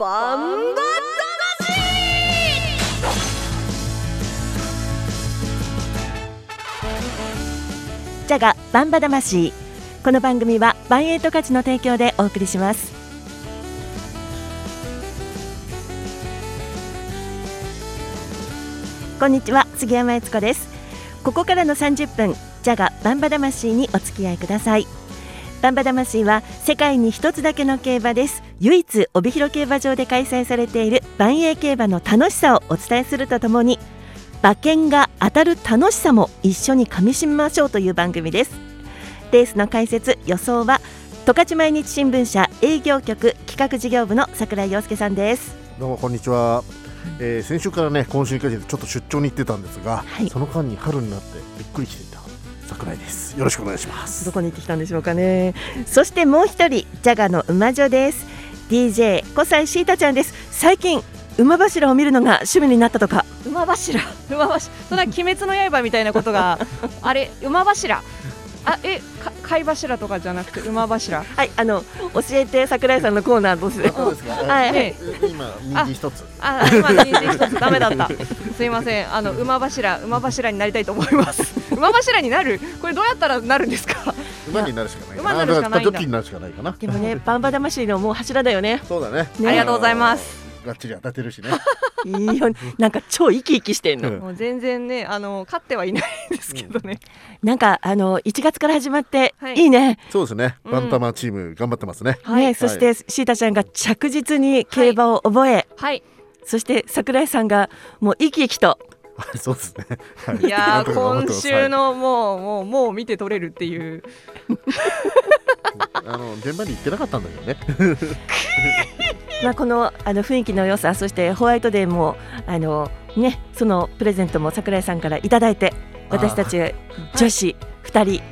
バンバジャガバンバ魂。この番組はバンエイト価値の提供でお送りします。こんにちは杉山悦子です。ここからの30分ジャガバンバ魂にお付き合いください。バンバ魂は世界に一つだけの競馬です。唯一帯広競馬場で開催されている万栄競馬の楽しさをお伝えするとともに馬券が当たる楽しさも一緒にかみしめましょうという番組です。レースの解説予想は十勝毎日新聞社営業局企画事業部の櫻井陽介さんです。どうもこんにちは、えー、先週からね今週にかけてちょっと出張に行ってたんですが、はい。その間に春になってびっくりしていた桜井です。よろしくお願いします。どこに行ってきたんでしょうかね。そしてもう一人ジャガの馬女です DJ 小西シータちゃんです。最近馬柱を見るのが趣味になったとか。馬柱？馬柱？そんな鬼滅の刃みたいなことが あれ？馬柱？あえか貝柱とかじゃなくて馬柱？はいあの教えて桜井さんのコーナーどうしてどうですか、はい。ね。今右一つ。あ今の人参一つ。ダメだった。すいません。あの馬柱馬柱になりたいと思います馬柱になる？これどうやったらなるんですか？馬になるしかないか馬になるしかないジョッキーになるしかないかなでもねバンバ魂のもう柱だよね。そうだね。ね。ありがとうございます。がっちり当たってるしね。いいよ。なんか超生き生きしてんの、うん。もう全然ねあの勝ってはいないんですけどね、なんかあの1月から始まって、はい。い、いね。そうですね。うん。バンタマチーム頑張ってますね、はい。ねそしてシータちゃんが着実に競馬を覚え、はい。そして桜井さんがもう生き生きとはいそうですね、はい。いやー なんとか頑張って今週のもうもうもう見て取れるっていう。は いあの現場に行ってなかったんだけどね。まあ、このあの雰囲気の良さそしてホワイトデーもあの、ね、そのプレゼントも桜井さんからいただいて私たち女子2人、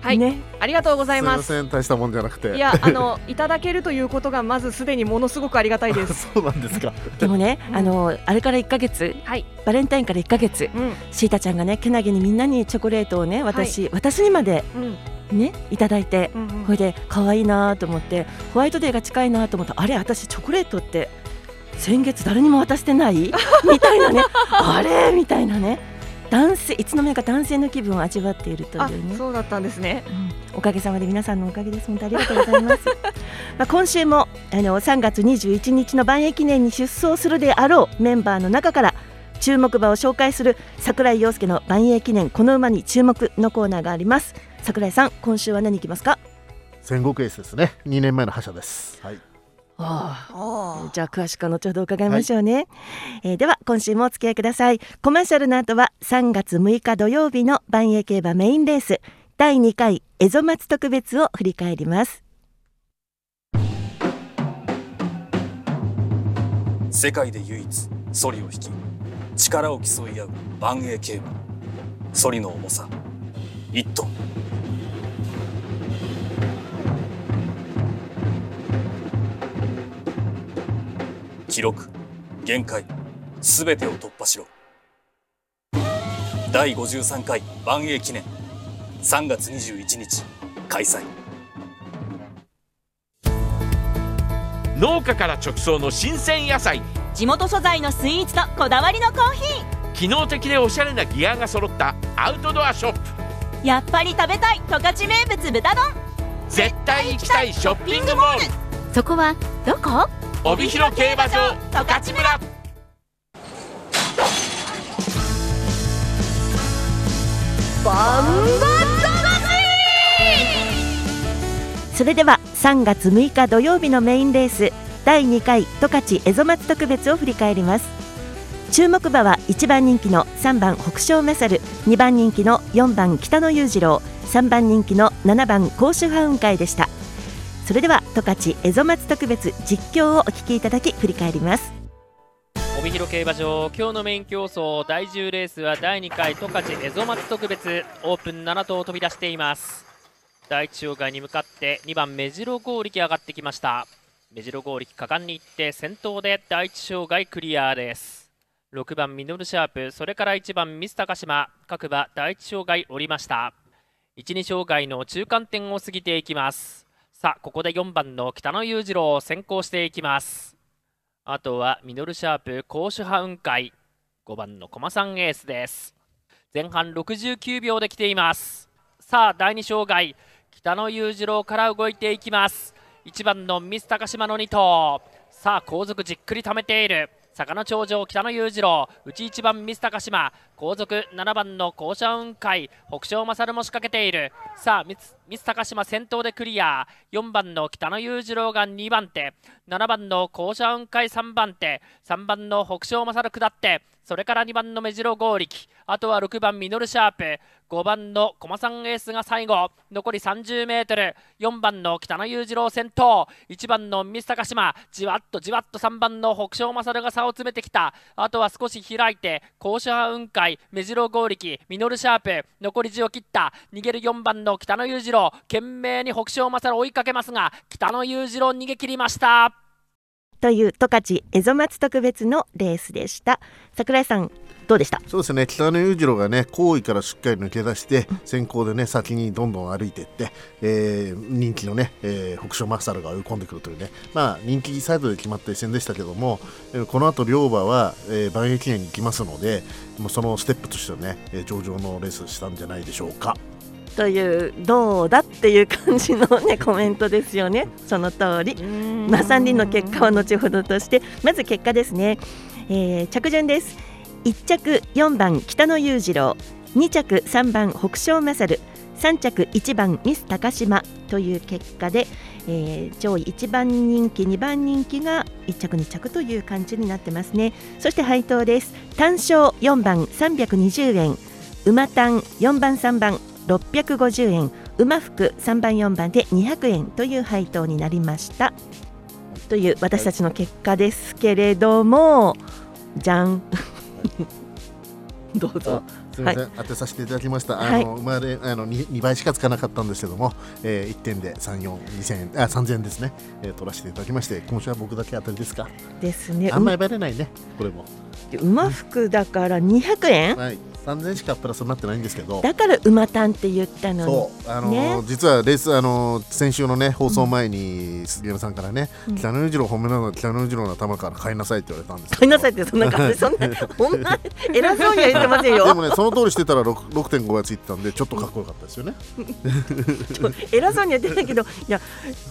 はい、ね、ありがとうござすいまいますせん大したもんじゃなくて。いやあの いただけるということがまずすでにものすごくありがたいです。そうなんですか。でもね、うん。あのあれから1ヶ月はい。バレンタインから1ヶ月うん。シータちゃんがねけなげにみんなにチョコレートをね私,、私にまでうん。ねいただいてうんうん。これで可愛いなと思ってホワイトデーが近いなと思ったあれ私チョコレートって先月誰にも渡してない？みたいなね。あれ？みたいなね男性いつの間にか男性の気分を味わっているとあいうね。そうだったんですね。うん。おかげさまで皆さんのおかげです。本当ありがとうございます。まあ今週もあの3月21日の万栄記念に出走するであろうメンバーの中から注目馬を紹介する桜井陽介の万栄記念この馬に注目のコーナーがあります。桜井さん今週は何いきますか？戦国エースですね。2年前の覇者です。はいあああじゃあ詳しくは後ほど伺いましょうね、えーでは今週もお付き合いください。コマーシャルの後は3月6日土曜日の万栄競馬メインレース。第2回蝦夷松特別を振り返ります。世界で唯一ソリを引き力を競い合う万栄競馬。ソリの重さ1トン記録。限界。すべてを突破しろ。第53回万栄記念。3月21日開催。農家から直送の新鮮野菜。地元素材のスイーツとこだわりのコーヒ機能的でおしゃれなギアが揃ったアウトドアショップ。ーやっぱり食べたい十勝名物豚丼。絶対行きたいショッピングモール。そこはどこ？帯広競馬場十勝村。バンバそれでは3月6日土曜日のメインレース第2回十勝蝦夷松特別を振り返ります。注目馬は1番人気の3番北勝メサル2番人気の4番北野裕次郎3番人気の7番甲州ハウン会でした。それでは十勝蝦夷松特別実況をお聞きいただき振り返ります。帯広競馬場今日のメイン競争第10レースは第2回十勝蝦夷松特別オープン7頭飛び出しています。第一障害に向かって2番目白剛力上がってきました。目白剛力果敢に行って先頭で第一障害クリアです。6番ミノルシャープそれから1番ミス高島各馬第一障害降りました。12障害の中間点を過ぎていきます。さあここで4番の北野裕次郎を先行していきます。あとはミノルシャープ高手派雲海。5番の駒さんエースです。前半69秒で来ています。さあ第2障害北野裕次郎から動いていきます。1番のミス高島の2頭。さあ後続じっくり溜めている。坂の頂上北野裕次郎内1番ミス高島後続7番の校舎雲海北勝勝も仕掛けている。さあミス高島先頭でクリア。4番の北野裕次郎が2番手。7番の校舎雲海3番手。3番の北勝勝下ってそれから2番の目白剛力。あとは6番ミノルシャープ5番の駒さんエースが最後残り 30m4 番の北野裕次郎先頭1番のミス高島じわっとじわっと3番の北勝勝が差を詰めてきた。あとは少し開いて校舎雲海目白剛力ミノルシャープ残り10を切った。逃げる4番の北野裕次郎懸命に北勝勝追いかけますが北野裕次郎逃げ切りました。という十勝エゾマツ特別のレースでした。桜井さんどうでした？そうですね。北野裕次郎がね後位からしっかり抜け出して先行でね先にどんどん歩いていって、えー人気のね、えー北勝マッサルが追い込んでくるというね。まあ人気サイドで決まった一戦でしたけども、えーこの後両馬は、えー、万栄記念に行きますのでもうそのステップとしてはね、えー上々のレースしたんじゃないでしょうか。というどうだっていう感じのね コメントですよね。その通り。まあ3人の結果は後ほどとしてまず結果ですね、えー着順です1着4番北野裕次郎2着3番北勝勝3着1番ミス高島という結果で、えー上位1番人気2番人気が1着2着という感じになってますね。そして配当です。単勝4番320円馬単4番3番650円馬服3番4番で200円という配当になりました。という私たちの結果ですけれどもじゃん。どうぞすみません、当てさせていただきました。はいあの、生まれ、あの、二二倍しかつかなかったんですけども。えー、一点で三四二千円、あ、三千円ですね。えー、取らせていただきまして、今週は僕だけ当たりですか？ですねあんまりバレないね、これも。馬服だから200円はい、三千円しかプラスになってないんですけど。だから馬単って言ったのに。そう、あのーね。実はレース、あのー先週のね、放送前に、杉山さんからね、うん。北野裕次郎褒めなの、北野裕次郎の頭から買いなさいって言われたんです。買いなさいってそんな感じ。そんなそんな偉そうには言ってませんよ。でもね、その通りしてたら、六、六点五がついてたんで、ちょっとかっこよかったですよね。偉そうには言ってないけどいや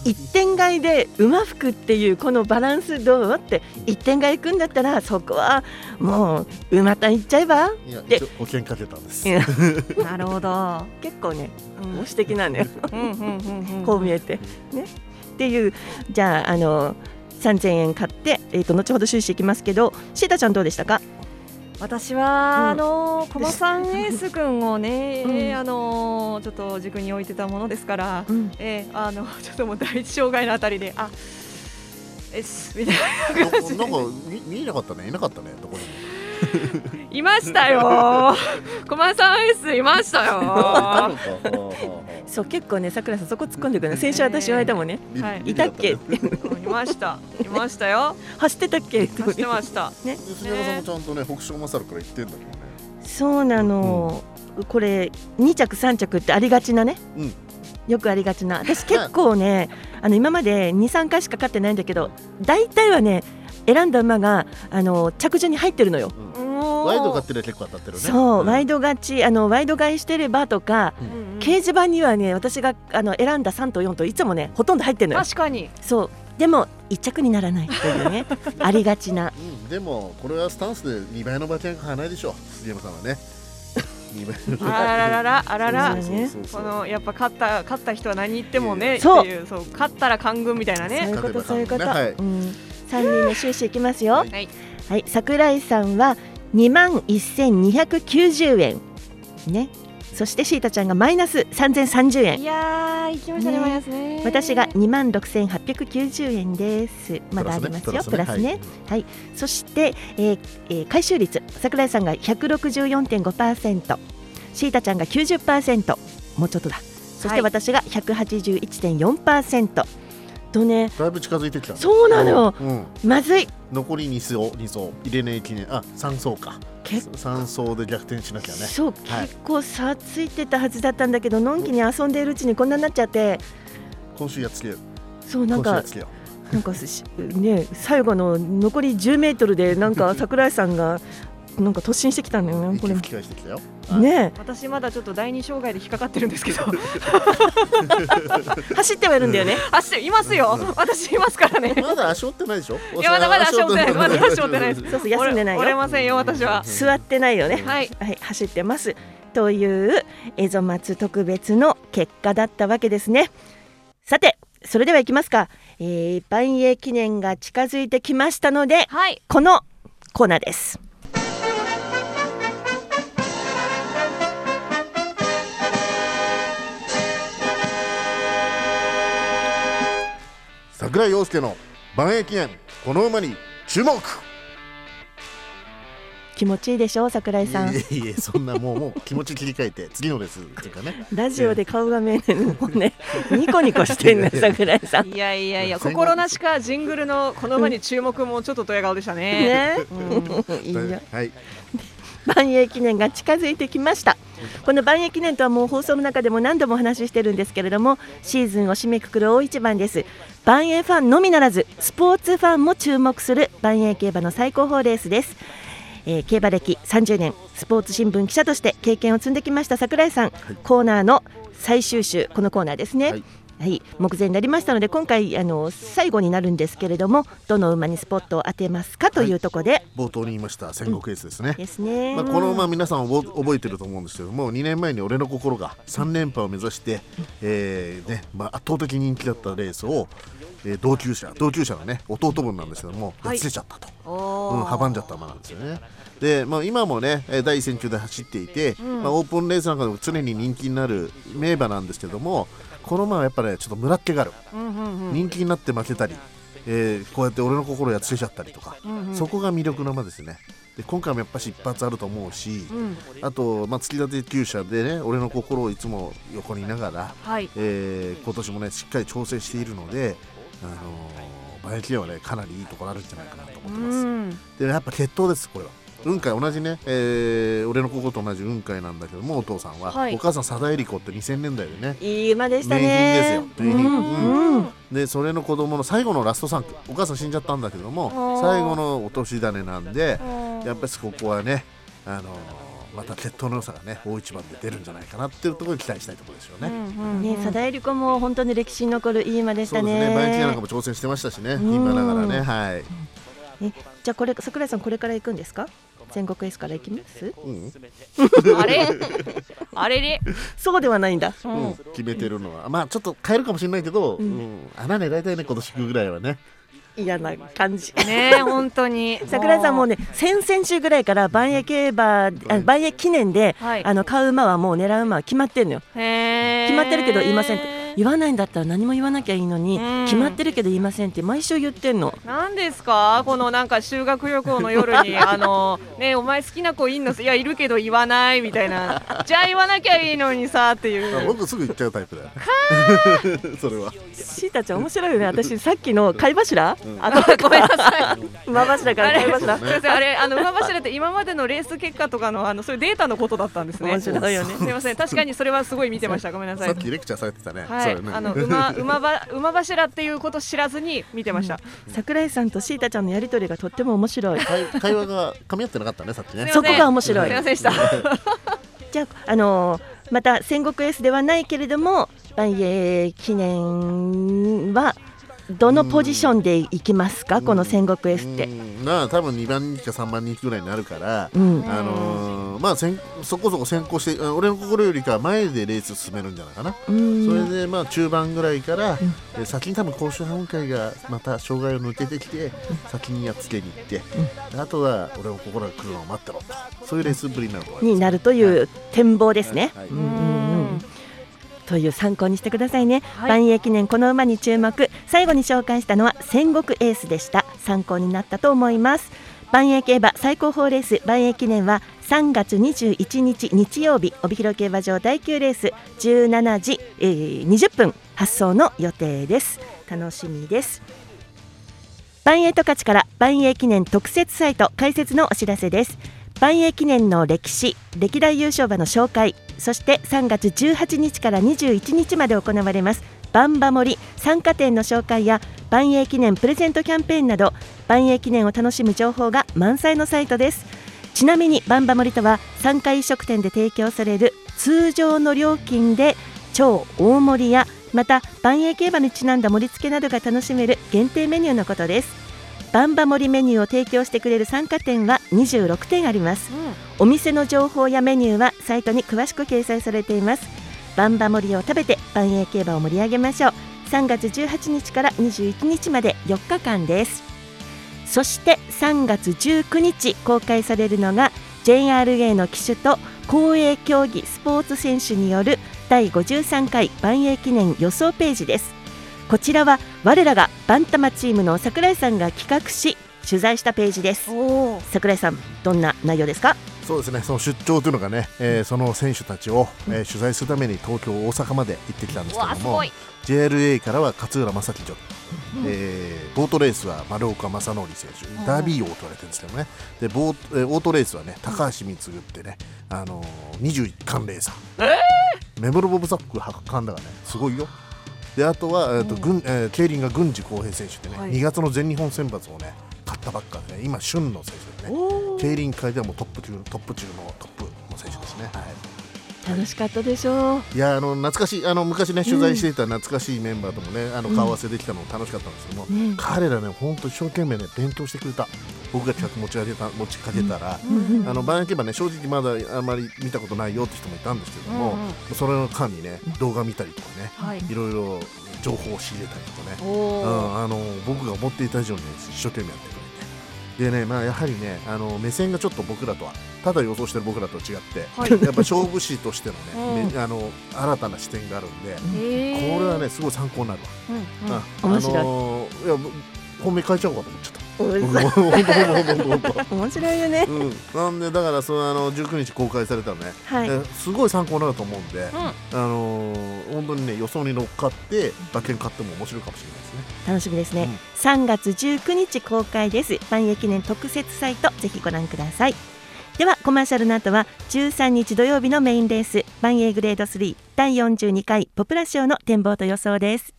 一点買いで馬服っていうこのバランスどうって一点買い行くんだったらそこはもう馬単行っちゃえば。いや、で一応保険かけたんです。なるほど。結構ねうん。保守的なんだようんうんうんうん。こう見えて。ね。っていうじゃああの3000円買って、えー、と後ほど収支いきますけどシータちゃんどうでしたか？私は、うん。あの駒さんエース君をね、うん。あのちょっと軸に置いてたものですから、うん。えーあのちょっともう第一障害のあたりであえみたいな感じなんか見見えなかったね。いなかったねどこに。もいましたよ。駒さんエースいましたよ。そう結構ね桜井さんそこ突っ込んでくるね先週私言われたもんねはい。いたっけ？っていました。いましたよ。走ってたっけ？走ってました。で杉山さんもちゃんとね北勝勝から言ってんだけどね。そうなの、これ2着3着ってありがちなね、うん。よくありがちな。私結構ね あの今まで23回しか勝ってないんだけど大体はね選んだ馬があの着順に入ってるのよ、ワイド買ってるは結構当たってるね。そう、ん。ワイド勝ちあのワイド買いしてればとか、掲示板にはね私があの選んだ3と4といつもねほとんど入ってるのよ。確かに。そう。でも1着にならないというね ありがちな。うん。でもこれはスタンスで2倍の馬券買わないでしょ杉山さんはね。2倍のあららららあらら。そうだね。そうそうこのやっぱ勝った勝った人は何言ってもねそう。っていうそう勝ったら官軍みたいなそういねうことそういうこと、はい。うん、3人の収支いきますよ。はい。はい、桜井さんは2万1290円。ね。そしてシータちゃんがマイナス3030円。いやー行きましたねね。マイナスね。私が2万6890円です。まだありますよ。プラスね。はい、そして、えーえー回収率。桜井さんが164.5%シータちゃんが90%もうちょっとだ。そして私が181.4%とねだいぶ近づいてきたね。そうなの。うんまずい。残り2層2層入れねえ記念。あ3層か。結3層で逆転しなきゃね。そう、はい。結構差ついてたはずだったんだけどのんきに遊んでいるうちにこんなになっちゃって。今週やっつけよう。そうなんか今週やっつけよなんかしね最後の残り10メートルでなんか桜井さんがなんか突進してきたんだよねこれ。息吹き返してきたよ。ね。私まだちょっと第二障害で引っかかってるんですけど。走ってはいるんだよね。走っていますよ。私いますからね。まだ足折ってないでしょ？いやまだまだ足折ってない。まだ足折ってないです。そうそう休んでないよ。折れませんよ私は。座ってないよね。はい。はい、走ってます。というエゾマツ特別の結果だったわけですね。さてそれでは行きますか、えー、万栄記念が近づいてきましたのではい。このコーナーです桜井陽介の万栄記念この馬に注目。気持ちいいでしょう桜井さん。いえいえそんなもうもう気持ち切り替えて 次のです。っていうかね。ラジオで顔が見えないのもうね ニコニコしてんね桜井さん。いやいやいや心なしかジングルのこの馬に注目もちょっとドヤ顔でしたね。ね。うん。いいよ。はい。万栄記念が近づいてきましたこの万栄記念とはもう放送の中でも何度もお話ししてるんですけれどもシーズンを締めくくる大一番です。万栄ファンのみならずスポーツファンも注目する万栄競馬の最高峰レースです、えー競馬歴30年スポーツ新聞記者として経験を積んできました桜井さん、コーナーの最終週このコーナーですね、はいはい、目前になりましたので今回あの最後になるんですけれどもどの馬にスポットを当てますかというところで、冒頭に言いました戦国エースですね、ですね、まあ、この馬皆さん覚覚えてると思うんですけども2年前に俺の心が3連覇を目指して、えーねまあ、圧倒的人気だったレースを、えー同級者同級者のね弟分なんですけども、はい。やつれちゃったと、おー。うん、阻んじゃった馬なんですよね。で、まあ、今もねえー第一線級で走っていて、まあ、オープンレースなんかでも常に人気になる名馬なんですけどもこの馬はやっぱねちょっと村っ気がある、うんうんうん。人気になって負けたり、えーこうやって俺の心やつれちゃったりとか、うんうん。そこが魅力の馬ですね。で今回もやっぱし一発あると思うし、うん。あと、まあ、突き立て厩舎でね俺の心をいつも横にいながら、はい。えー今年もねしっかり調整しているので、あのー、馬力はねかなりいいところあるんじゃないかなと思ってます。うん。でやっぱ決闘ですこれは雲海同じね、えー俺の心と同じ雲海なんだけどもお父さんは、はい。お母さん佐田恵理子って2000年代でねいい馬でしたね。名品ですよ名品うんうん。でそれの子供の最後のラスト3区お母さん死んじゃったんだけども最後の落とし種なんでうん。やっぱりここはね、あのーまた決闘の良さがね大一番で出るんじゃないかなっていうところに期待したいところですよね。ね、佐田恵理子も本当に歴史に残るいい馬でしたね。そうですね、バイキンなんかも挑戦してましたしね、ん。今ながらね、はい。えじゃあこれ桜井さんこれから行くんですか？戦国エースから行きます？うん、あれ？あれれそうではないんだ。ううん。ん、決めてるのは、まあちょっと変えるかもしれないけど、うん、穴狙いたいね、今年ぐらいはね。嫌な感じ。ねえ本当に。桜井さんもうね先々週ぐらいから万栄競馬あ万栄記念で、はい。あの買う馬はもう狙う馬は決まってんのよ。へ決まってるけど言いませんって言わないんだったら何も言わなきゃいいのに、うん。決まってるけど言いませんって毎週言ってんの。なんですか？このなんか修学旅行の夜に あのねお前好きな子いんの？いやいるけど言わないみたいな。じゃあ言わなきゃいいのにさっていあう僕すぐ行っちゃうタイプだよ。それは。シータちゃん面白いよね。私さっきの貝柱、あの ごめんなさい。馬柱からあれ貝柱？すみません。あれあの馬柱って今までのレース結果とかのあのそういうデータのことだったんですね。面白いよね。すみません。確かにそれはすごい見てました。ごめんなさい。さっきレクチャーされてたね。はい、そうよねあの馬 馬ば馬柱っていうこと知らずに見てました。桜井さんとシータちゃんのやりとりがとっても面白い。会会話が噛み合ってなかったね、さっきね。そこが面白いすみませんでした。じゃあ、あのーまた戦国エースではないけれども万栄記念はどのポジションで行きますか、この戦国エースって。うん。なあ多分2番人気か3番人気ぐらいになるから、うん。あのーまあ先そこそこ先行してあ俺の心よりかは前でレース進めるんじゃないかな、うん。それでまあ中盤ぐらいから、え先に多分甲州半会がまた障害を抜けてきて、先にやっつけに行って、あとは俺の心が来るのを待ってろと。そういうレースぶりになるになるという展望ですね。はい。うんうんうんという参考にしてくださいね、はい。万栄記念この馬に注目。最後に紹介したのは戦国エースでした。参考になったと思います。万栄競馬最高峰レース。万栄記念は3月21日日曜日。帯広競馬場第9レース。17時、えー20分発送の予定です。楽しみです。万栄十勝から万栄記念特設サイト開設のお知らせです。万栄記念の歴史歴代優勝馬の紹介そして3月18日から21日まで行われます。バンバ森参加店の紹介や万栄記念プレゼントキャンペーンなど万栄記念を楽しむ情報が満載のサイトです。ちなみにバンバ森とは3回飲食店で提供される通常の料金で超大盛りやまた万栄競馬にちなんだ盛り付けなどが楽しめる限定メニューのことです。バンバ盛りメニューを提供してくれる参加店は26店あります、お店の情報やメニューはサイトに詳しく掲載されています。バンバ盛りを食べて万栄競馬を盛り上げましょう。3月18日から21日まで4日間です。そして3月19日公開されるのが JRA の騎手と公営競技スポーツ選手による第53回万栄記念予想ページですこちらは我らがバンタマチームの桜井さんが企画し取材したページです。桜井さんどんな内容ですか？そうですね。その出張というのがね、えーその選手たちを、えー取材するために東京大阪まで行ってきたんですけども JLA からは勝浦正樹ジョッキー、えーボートレースは丸岡正則選手ダービー王と言われてるんですけどね。でボート、えーオートレースはね高橋光ってね、あのー、21冠レーサー、メモロボブサック発冠だからねすごいよであとは、えーと軍えー競輪が郡司浩平選手でね、はい。2月の全日本選抜をね勝ったばっかでね今旬の選手ですね競輪界ではもうトップ中トップ中のトップの選手ですね。はい楽しかったでしょう。いやあの懐かしいあの昔ね取材していた懐かしいメンバーともね、あの顔合わせできたのも楽しかったんですけども、ね彼らね本当一生懸命ね勉強してくれた。僕が企画持ち上げた持ちかけたら、うん。うんあの番焼けばね正直まだあまり見たことないよって人もいたんですけども、うんうん。それの間にね動画見たりとかね、はい。いろいろ情報を仕入れたりとかね、うん、あの僕が思っていた以上に、ね、一生懸命やってくれて。でね、まあ、やはりねあの目線がちょっと僕らとはただ予想してる僕らと違って、はい。やっぱ勝負師としてのね、うん。めあの新たな視点があるんで、これはねすごい参考になるわ、うんうん。うん面白い。あのーいやぼ本命変えちゃおうかと思っちゃった面白い。よね。うん、なんでだからそのあの19日公開されたのね、はい。えすごい参考になると思うんで、あのー本当にね予想に乗っかって馬券買っても面白いかもしれないですね。楽しみですね、うん。3月19日公開です。万栄記念特設サイトぜひご覧くださいではコマーシャルの後は13日土曜日のメインレース万栄グレード3第42回ポプラ賞の展望と予想です。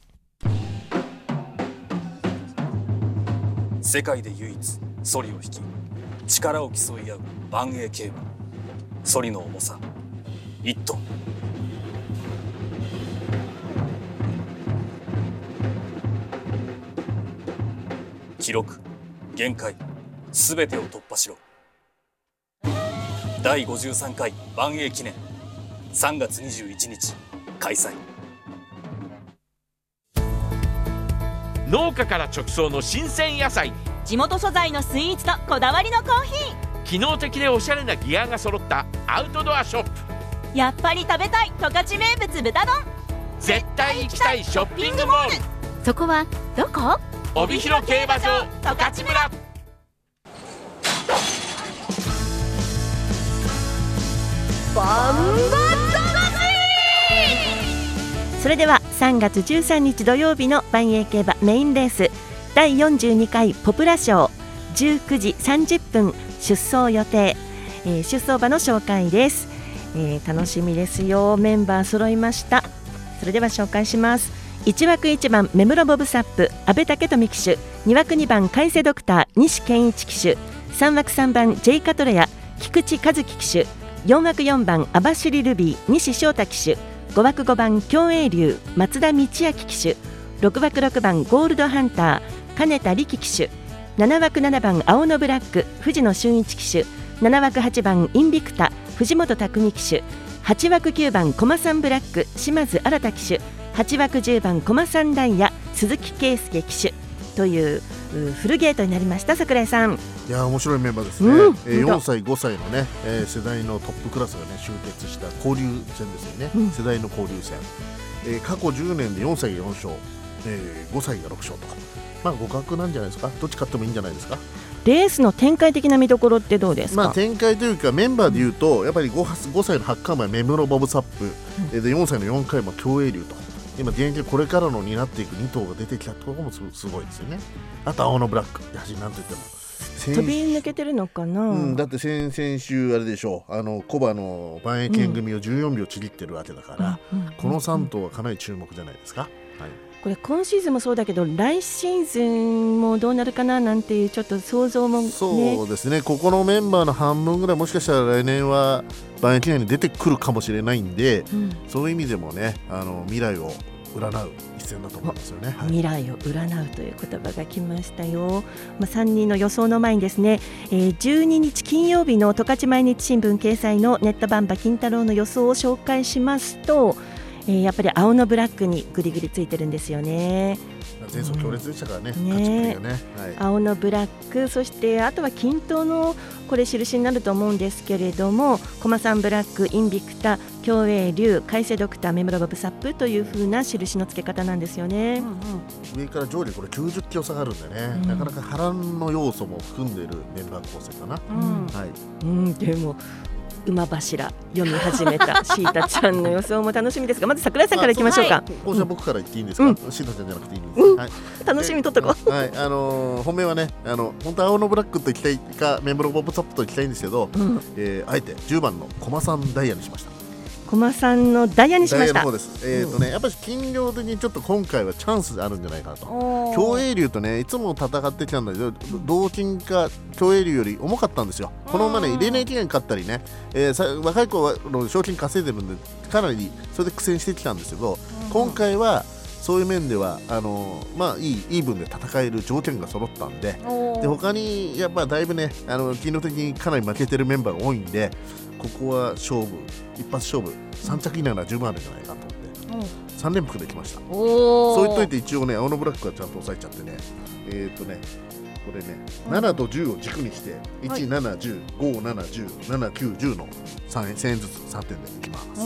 世界で唯一ソリを引き力を競い合う万栄競馬。ソリの重さ1トン。記録限界。すべてを突破しろ。第53回万栄記念。3月21日開催。農家から直送の新鮮野菜。地元素材のスイーツとこだわりのコーヒ機能的でおしゃれなギアが揃ったアウトドアショップ。ーやっぱり食べたい十勝名物豚丼。絶対行きたいショッピングモール。そこはどこ？帯広競馬場十勝村それでは3月13日土曜日の万栄競馬メインレース第42回ポプラ賞19時30分出走予定、えー出走馬の紹介です、えー楽しみですよ。メンバー揃いました。それでは紹介します。1枠1番目室ボブサップ阿部武富騎手。2枠2番海瀬ドクター西健一騎手。3枠3番ジェイカトレア菊池和樹騎手。4枠4番網走ルビー西翔太騎手。5枠5番共栄流松田道明騎手。6枠6番ゴールドハンター金田力騎手。7枠7番青のブラック藤野俊一騎手。7枠8番インビクタ藤本匠騎手。8枠9番駒三ブラック島津新騎手。8枠10番駒三ダイヤ鈴木圭介騎手。といううフルゲートになりました桜井さん。いやー面白いメンバーですね、うんえー本当。4歳5歳のね、えー世代のトップクラスがね集結した交流戦ですよね、うん。世代の交流戦、えー過去10年で4歳が4勝、えー5歳が6勝とまあ互角なんじゃないですか。どっち勝ってもいいんじゃないですか。レースの展開的な見どころってどうですか、まあ展開というかメンバーでいうとやっぱり 5, 5歳の8回前目室ボブサップ、えーで4歳の4回も競泳流と。今現役これからの担っていく2頭が出てきたところもすすごいですよね。あと青のブラック。やはりなんといっても。先飛び抜けてるのかな、うん、だって先々週あれでしょう。あのコバの万栄県組を14秒ちぎってるわけだから、うん。うんこの3頭はかなり注目じゃないですか、これ今シーズンもそうだけど来シーズンもどうなるかななんていうちょっと想像もね。そうですね、ここのメンバーの半分ぐらい、もしかしたら来年は万円記念に出てくるかもしれないんで、うん。そういう意味でもね、あの未来を占う一戦だと思いますよね。はい未来を占うという言葉が来ましたよ、まあ、3人の予想の前にですね、えー12日金曜日の十勝毎日新聞掲載のネットバンバ金太郎の予想を紹介しますと、えーやっぱり青のブラックにぐりぐりついてるんですよね前走強烈でしたからね、ねね。はい青のブラックそしてあとは均等のこれ印になると思うんですけれども駒さんブラックインビクタ競泳竜海星ドクターメムロバブサップという風な印の付け方なんですよね。上から上下これ90キロ差があるんでね、うんなかなか波乱の要素も含んでいるメンバー構成かな。うんはい、うん、でも馬柱読み始めた シータちゃんの予想も楽しみですがまず桜井さんからいきましょうか、今週は僕から言っていいんですか、うん。シータちゃんじゃなくていいんです、うん。はい、楽しみにとっとこう。はい、あのー本命はね、あの本当は青のブラックと行きたいか、メンバーボブサップと行きたいんですけど、うん、えーあえて10番の駒さんダイヤにしました。駒さんのダイヤにしました。えっ、とね、やっぱり金量的にちょっと今回はチャンスあるんじゃないかなと。競泳竜とねいつも戦ってきたんだけど同金か競泳竜より重かったんですよ。この馬ねうん例年期限勝ったりね、えーさ若い子はの賞金稼いでるんでかなりそれで苦戦してきたんですけど今回はそういう面ではあのーまあいいイーブンで戦える条件が揃ったんでで他にやっぱだいぶねあの機能的にかなり負けてるメンバーが多いんでここは勝負一発勝負3着以内なら十分あるんじゃないかと思って3連複できました。そう言っといて一応ね、青のブラックはちゃんと押さえちゃってね、えっ、ー、とね、これね、7と10を軸にして、1、はい。7、10、5、7、10、7、9、10の3円1000円ずつ3点でいきます。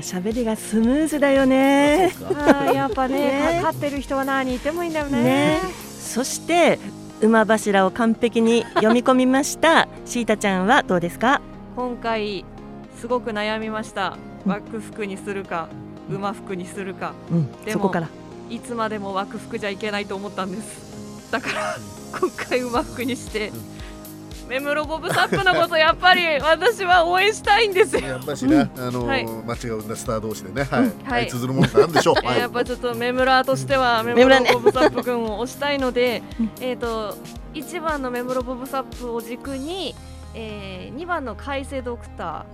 か喋りがスムーズだよね。そうですか。はいやっぱねね。か勝ってる人は何言ってもいいんだよね。ね。そして馬柱を完璧に読み込みました。シータちゃんはどうですか？今回すごく悩みました。うん。枠服にするか馬服にするか。うん、でもそこから。いつまでも枠服じゃいけないと思ったんです。だから今回馬服にしてメムロボブサップのことやっぱり 私は応援したいんですよ。やっぱしね、あのーはい。間違うスター同士でね、はい、はい。はい、綴るものがあるんでしょう。やっぱちょっとメムラーとしてはメムメムラねロボブサップ君を推したいのでうん、えっと1番のメムロボブサップを軸に、えー、2番の海星ドクター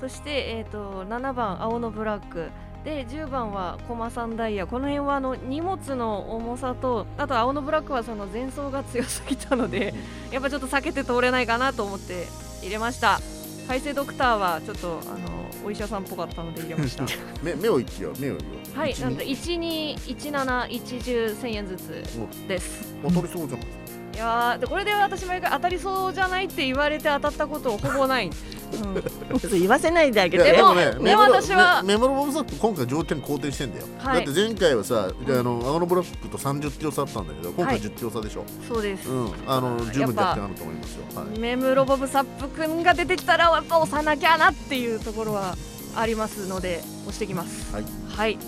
そして、えー、と7番青のブラックで10番はコマサンダイヤこの辺はあの荷物の重さとあと青のブラックはその前走が強すぎたのでやっぱちょっと避けて通れないかなと思って入れました海星ドクターはちょっとあのお医者さんっぽかったので入れました目目を言ってよ、目を言うよ。はい、一なんと一二一七一十千円ずつです。当たりそうじゃない。いやーでこれで私毎回当たりそうじゃないって言われて当たったことほぼない。うん、言わせないであげて。でもね、でメモロ私はメメモロボブサップ今回条件肯定してんだよ、はい。だって前回はさ、あの青のブラックと30キロ差あったんだけど今回はい10キロ差でしょ、そうです。うん。あの十分逆転あると思いますよ。はい。メムロボブサップくんが出てきたらやっぱ押さなきゃなっていうところはありますので押してきます。はい。はい。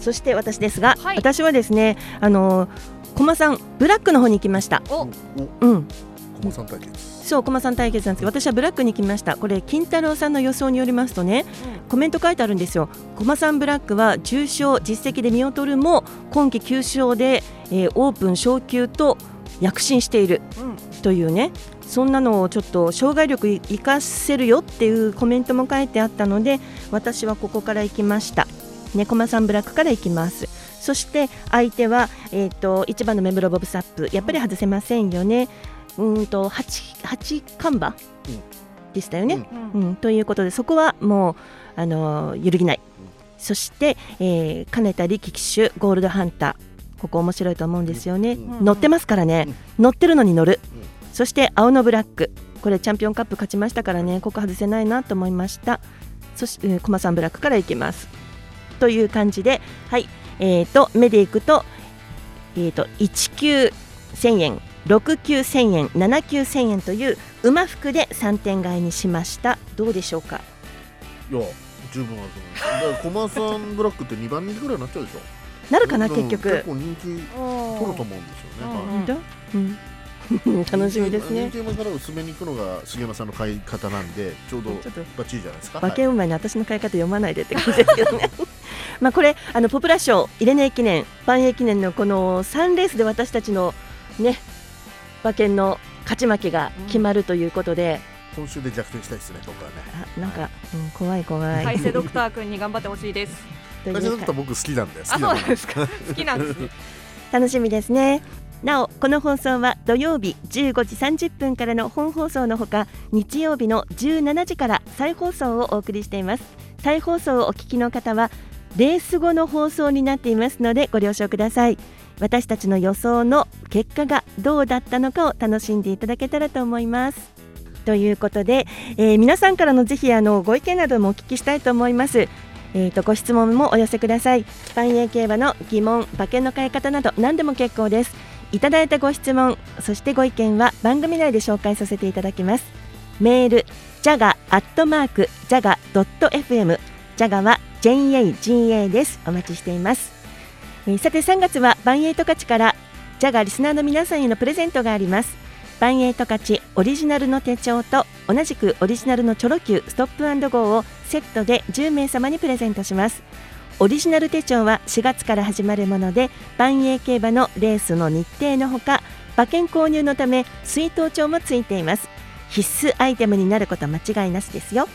そして私ですが、はい。私はですね、あの駒さんブラックの方に行きました。お、うん、コモさん対決。そう駒さん対決なんですけど、私はブラックに行きました。これ金太郎さんの予想によりますとね、コメント書いてあるんですよ。駒さんブラックは重賞実績で見劣るも今季9勝で、えーオープン昇級と躍進している。うん、というね。そんなのをちょっと障害力生かせるよっていうコメントも書いてあったので私はここから行きました。ねコマさんブラックから行きます。そして相手は、えー、と1番のメムロボブサップ。やっぱり外せませんよね。うーんと 8, 8カンバでしたよね、うん。うん、ということでそこはもう、あのー揺るぎない、そして、えー金田力騎手ゴールドハンター。ここ面白いと思うんですよね、うん。乗ってますからね、乗ってるのに乗る、そして青のブラック。これチャンピオンカップ勝ちましたからね。ここ外せないなと思いました。そしてえー駒さんブラックからいきます。という感じではい。えー、と目でいくと,、えー、と1級1000円6級1000円7級1000円という馬服で3点買いにしました。どうでしょうか？いや十分あると思いますだからコマさんブラックって2番人気ぐらいになっちゃうでしょ。なるかなうん結局。結構人気取ると思うんですよね、うんはいうん。楽しみですね。人気馬から薄めに行くのが杉山さんの買い方なんでちょうどバッチリじゃないですか？馬券馬に私の買い方読まないでって感じですけどね。まあこれあのポプラ賞イレネ記念万栄記念のこの3レースで私たちのね馬券の勝ち負けが決まるということで、今週で逆転したいですね僕はね。あなんか、うん、怖い怖い。海星ドクター君に頑張ってほしいです。という会社だったら僕好きなんであそうななんですか？好きなんですね。楽しみですね。なおこの放送は土曜日15時30分からの本放送のほか日曜日の17時から再放送をお送りしています。再放送をお聞きの方はレース後の放送になっていますのでご了承ください私たちの予想の結果がどうだったのかを楽しんでいただけたらと思います。ということで、えー皆さんからのぜひあのご意見などもお聞きしたいと思います。えー、とご質問もお寄せください。万栄競馬の疑問馬券の買い方など何でも結構です。いただいたご質問そしてご意見は番組内で紹介させていただきます。メールジャガアットマークジャガドット FM ジャガは JAGA です。お待ちしています、さて3月は万栄十勝からジャガリスナーの皆さんへのプレゼントがあります。万栄十勝オリジナルの手帳と同じくオリジナルのチョロ Q ストップゴーをセットで10名様にプレゼントします。オリジナル手帳は4月から始まるもので万栄競馬のレースの日程のほか馬券購入のため水筒帳もついています。必須アイテムになること間違いなしですよ。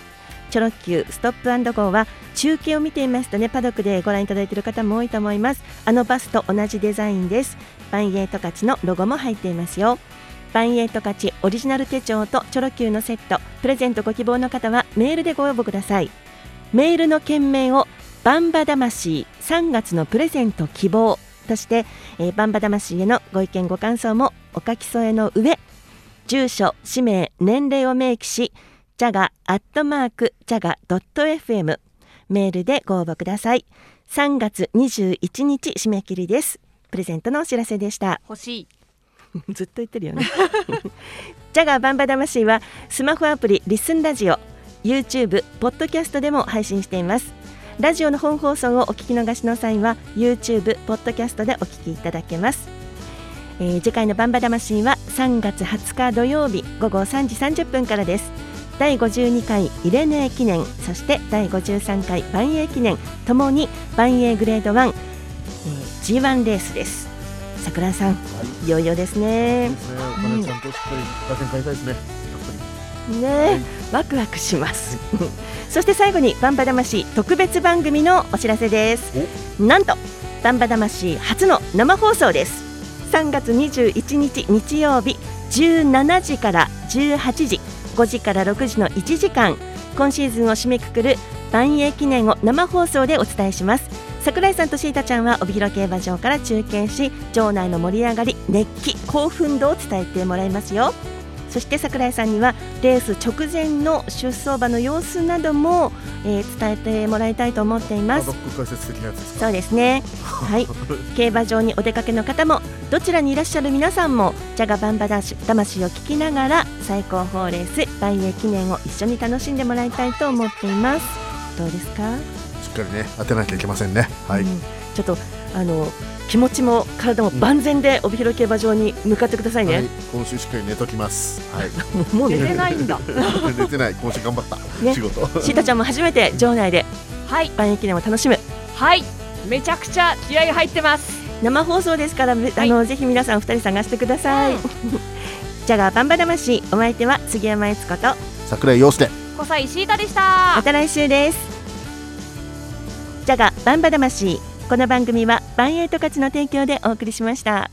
チョロ Q ストップゴーは中継を見ていますとねパドックでご覧いただいている方も多いと思います。あのバスと同じデザインです万栄十勝のロゴも入っていますよ。万栄十勝オリジナル手帳とチョロ Q のセットプレゼントご希望の方はメールでご応募ください。メールの件名をバンバ魂3月のプレゼント希望として、えーバンバ魂へのご意見ご感想もお書き添えの上住所氏名年齢を明記しジャガアットマークジャガドット FM メールでご応募ください。3月21日締め切りです。プレゼントのお知らせでした。欲しい。ずっと言ってるよね。ジャガーバンバ魂はスマホアプリリスンラジオ YouTube ポッドキャストでも配信しています。ラジオの本放送をお聞き逃しの際は YouTube ポッドキャストでお聞きいただけます、えー次回のバンバ魂は3月20日土曜日午後3時30分からです第52回イレネー記念そして第53回万栄記念ともに万栄グレード1、えー G1 レースです。桜井さん、い、よいよですね。そうですね。お金ちゃんねやっぱりね。えワクワクします。そして最後にバンバ魂特別番組のお知らせです。なんとバンバ魂初の生放送です。3月21日日曜日17時から18時5時から6時の1時間。今シーズンを締めくくる万栄記念を生放送でお伝えします。桜井さんとシータちゃんは帯広競馬場から中継し場内の盛り上がり熱気興奮度を伝えてもらいますよ。そして桜井さんにはレース直前の出走馬の様子なども、えー伝えてもらいたいと思っています。そうですね。はい。競馬場にお出かけの方もどちらにいらっしゃる皆さんもジャガバンバダ魂を聞きながら最高峰レース万栄記念を一緒に楽しんでもらいたいと思っています。どうですか、しっかりね当てなきゃいけませんね。はい、うん。ちょっとあの気持ちも体も万全で帯広競馬場に向かってくださいね、はい、今週しっかり寝ときます。はい。もう寝ねれないんだ。寝てない。今週頑張った、ね。仕事。シータちゃんも初めて場内ではい。万栄記念を楽しむ。はい。めちゃくちゃ気合い入ってます。生放送ですから、めあのぜひ皆さんお二人探してください、うん。ジャガーバンバ魂お相手は杉山悦子と桜井陽介。小西シータでした。また来週です。ジャガバンバ魂この番組はバンエイト勝ちの提供でお送りしました。